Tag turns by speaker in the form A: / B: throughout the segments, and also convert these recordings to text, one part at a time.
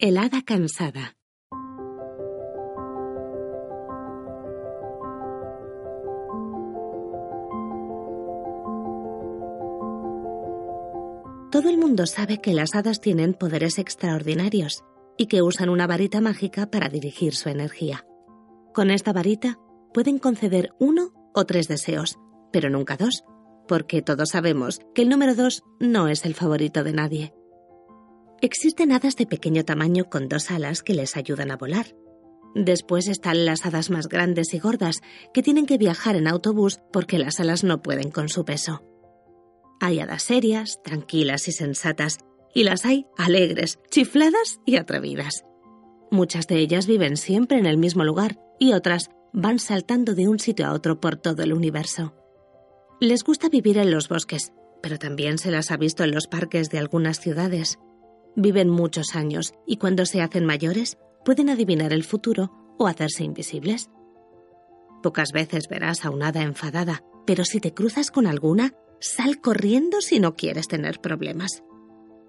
A: El hada cansada. Todo el mundo sabe que las hadas tienen poderes extraordinarios y que usan una varita mágica para dirigir su energía. Con esta varita pueden conceder uno o tres deseos, pero nunca dos, porque todos sabemos que el número dos no es el favorito de nadie. Existen hadas de pequeño tamaño con dos alas que les ayudan a volar. Después están las hadas más grandes y gordas que tienen que viajar en autobús porque las alas no pueden con su peso. Hay hadas serias, tranquilas y sensatas, y las hay alegres, chifladas y atrevidas. Muchas de ellas viven siempre en el mismo lugar y otras van saltando de un sitio a otro por todo el universo. Les gusta vivir en los bosques, pero también se las ha visto en los parques de algunas ciudades. Viven muchos años y cuando se hacen mayores pueden adivinar el futuro o hacerse invisibles. Pocas veces verás a una hada enfadada, pero si te cruzas con alguna, sal corriendo si no quieres tener problemas.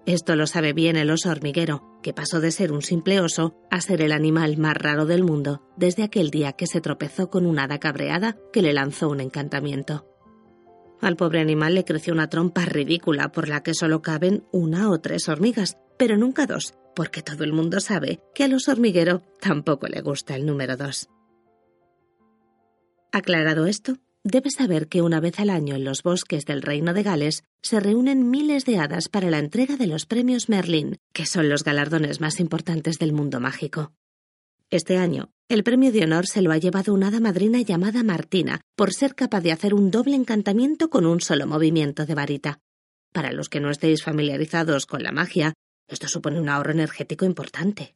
A: Esto lo sabe bien el oso hormiguero, que pasó de ser un simple oso a ser el animal más raro del mundo desde aquel día que se tropezó con una hada cabreada que le lanzó un encantamiento. Al pobre animal le creció una trompa ridícula por la que solo caben una o tres hormigas, pero nunca dos, porque todo el mundo sabe que al oso hormiguero tampoco le gusta el número dos. Aclarado esto, debes saber que una vez al año en los bosques del Reino de Gales se reúnen miles de hadas para la entrega de los premios Merlin, que son los galardones más importantes del mundo mágico. Este año, el premio de honor se lo ha llevado una hada madrina llamada Martina, por ser capaz de hacer un doble encantamiento con un solo movimiento de varita. Para los que no estéis familiarizados con la magia, esto supone un ahorro energético importante.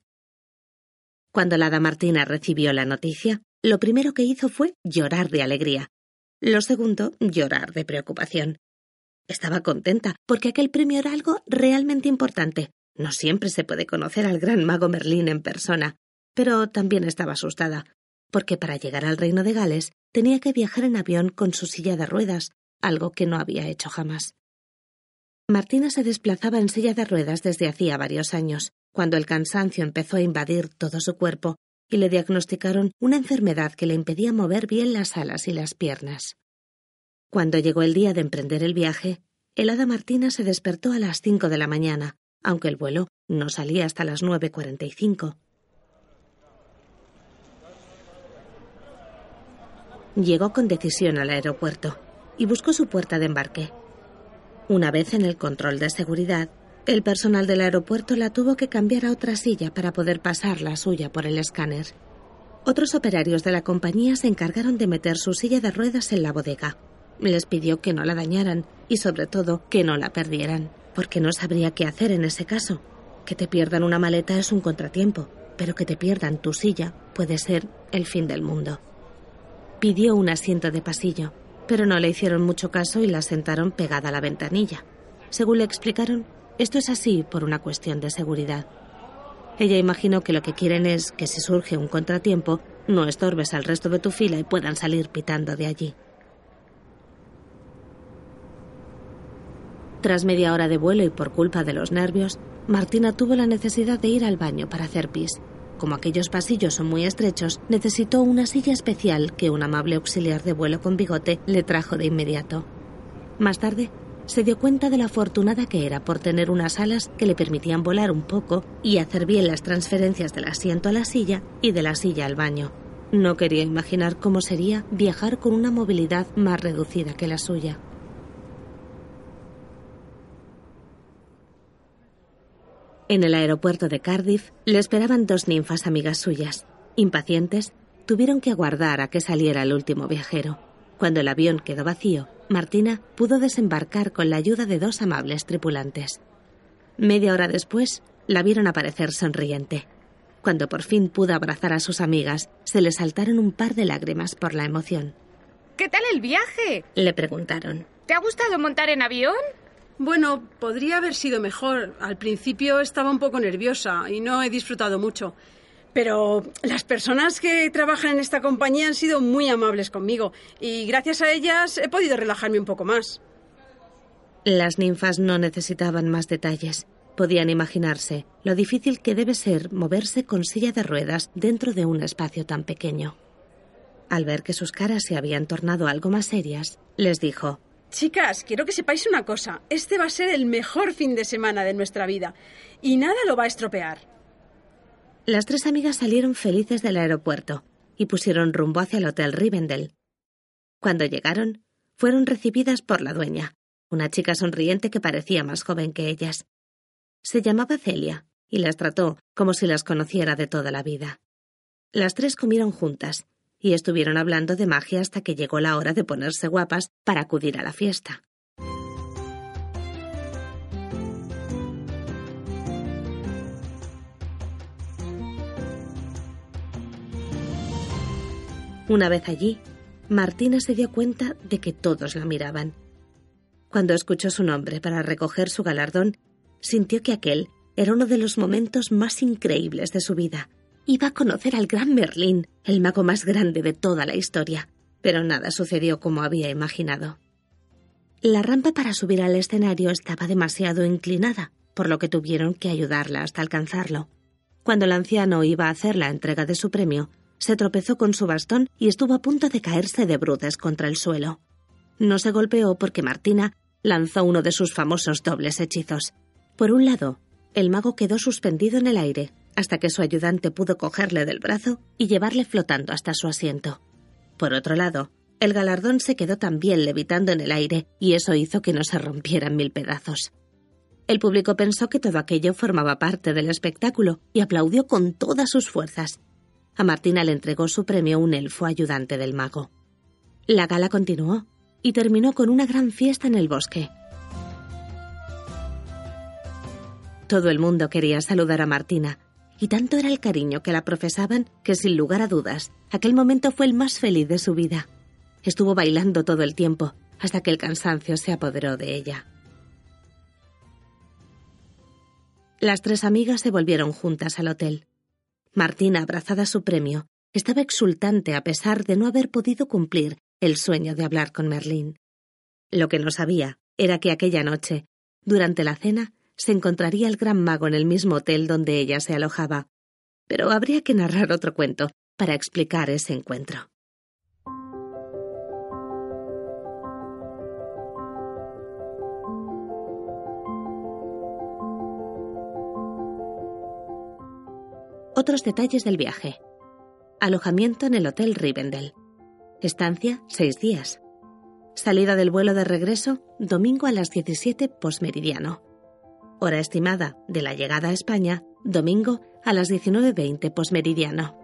A: Cuando la hada Martina recibió la noticia, lo primero que hizo fue llorar de alegría. Lo segundo, llorar de preocupación. Estaba contenta porque aquel premio era algo realmente importante. No siempre se puede conocer al gran mago Merlín en persona, pero también estaba asustada, porque para llegar al reino de Gales tenía que viajar en avión con su silla de ruedas, algo que no había hecho jamás. Martina se desplazaba en silla de ruedas desde hacía varios años, cuando el cansancio empezó a invadir todo su cuerpo y le diagnosticaron una enfermedad que le impedía mover bien las alas y las piernas. Cuando llegó el día de emprender el viaje, el hada Martina se despertó a las cinco de la mañana, aunque el vuelo no salía hasta las nueve cuarenta y cinco. Llegó con decisión al aeropuerto y buscó su puerta de embarque. Una vez en el control de seguridad, el personal del aeropuerto la tuvo que cambiar a otra silla para poder pasar la suya por el escáner. Otros operarios de la compañía se encargaron de meter su silla de ruedas en la bodega. Les pidió que no la dañaran y sobre todo que no la perdieran, porque no sabría qué hacer en ese caso. Que te pierdan una maleta es un contratiempo, pero que te pierdan tu silla puede ser el fin del mundo. Pidió un asiento de pasillo, pero no le hicieron mucho caso y la sentaron pegada a la ventanilla. Según le explicaron, esto es así por una cuestión de seguridad. Ella imaginó que lo que quieren es que si surge un contratiempo, no estorbes al resto de tu fila y puedan salir pitando de allí. Tras media hora de vuelo y por culpa de los nervios, Martina tuvo la necesidad de ir al baño para hacer pis. Como aquellos pasillos son muy estrechos, necesitó una silla especial que un amable auxiliar de vuelo con bigote le trajo de inmediato. Más tarde, se dio cuenta de la afortunada que era por tener unas alas que le permitían volar un poco y hacer bien las transferencias del asiento a la silla y de la silla al baño. No quería imaginar cómo sería viajar con una movilidad más reducida que la suya. En el aeropuerto de Cardiff le esperaban dos ninfas amigas suyas. Impacientes, tuvieron que aguardar a que saliera el último viajero. Cuando el avión quedó vacío, Martina pudo desembarcar con la ayuda de dos amables tripulantes. Media hora después, la vieron aparecer sonriente. Cuando por fin pudo abrazar a sus amigas, se le saltaron un par de lágrimas por la emoción.
B: ¿Qué tal el viaje?
A: Le preguntaron.
B: ¿Te ha gustado montar en avión?
C: Bueno, podría haber sido mejor. Al principio estaba un poco nerviosa y no he disfrutado mucho. Pero las personas que trabajan en esta compañía han sido muy amables conmigo y gracias a ellas he podido relajarme un poco más.
A: Las ninfas no necesitaban más detalles. Podían imaginarse lo difícil que debe ser moverse con silla de ruedas dentro de un espacio tan pequeño. Al ver que sus caras se habían tornado algo más serias, les dijo
C: Chicas, quiero que sepáis una cosa. Este va a ser el mejor fin de semana de nuestra vida. Y nada lo va a estropear.
A: Las tres amigas salieron felices del aeropuerto y pusieron rumbo hacia el Hotel Rivendell. Cuando llegaron, fueron recibidas por la dueña, una chica sonriente que parecía más joven que ellas. Se llamaba Celia y las trató como si las conociera de toda la vida. Las tres comieron juntas y estuvieron hablando de magia hasta que llegó la hora de ponerse guapas para acudir a la fiesta. Una vez allí, Martina se dio cuenta de que todos la miraban. Cuando escuchó su nombre para recoger su galardón, sintió que aquel era uno de los momentos más increíbles de su vida. Iba a conocer al gran Merlín, el mago más grande de toda la historia, pero nada sucedió como había imaginado. La rampa para subir al escenario estaba demasiado inclinada, por lo que tuvieron que ayudarla hasta alcanzarlo. Cuando el anciano iba a hacer la entrega de su premio, se tropezó con su bastón y estuvo a punto de caerse de bruces contra el suelo. No se golpeó porque Martina lanzó uno de sus famosos dobles hechizos. Por un lado, el mago quedó suspendido en el aire hasta que su ayudante pudo cogerle del brazo y llevarle flotando hasta su asiento. Por otro lado, el galardón se quedó también levitando en el aire y eso hizo que no se rompiera en mil pedazos. El público pensó que todo aquello formaba parte del espectáculo y aplaudió con todas sus fuerzas. A Martina le entregó su premio un elfo ayudante del mago. La gala continuó y terminó con una gran fiesta en el bosque. Todo el mundo quería saludar a Martina, y tanto era el cariño que la profesaban que sin lugar a dudas, aquel momento fue el más feliz de su vida. Estuvo bailando todo el tiempo, hasta que el cansancio se apoderó de ella. Las tres amigas se volvieron juntas al hotel. Martina, abrazada a su premio, estaba exultante a pesar de no haber podido cumplir el sueño de hablar con Merlín. Lo que no sabía era que aquella noche, durante la cena, se encontraría el gran mago en el mismo hotel donde ella se alojaba. Pero habría que narrar otro cuento para explicar ese encuentro. Otros detalles del viaje. Alojamiento en el Hotel Rivendell. Estancia, seis días. Salida del vuelo de regreso, domingo a las 17 posmeridiano. Hora estimada de la llegada a España, domingo a las 19.20 posmeridiano.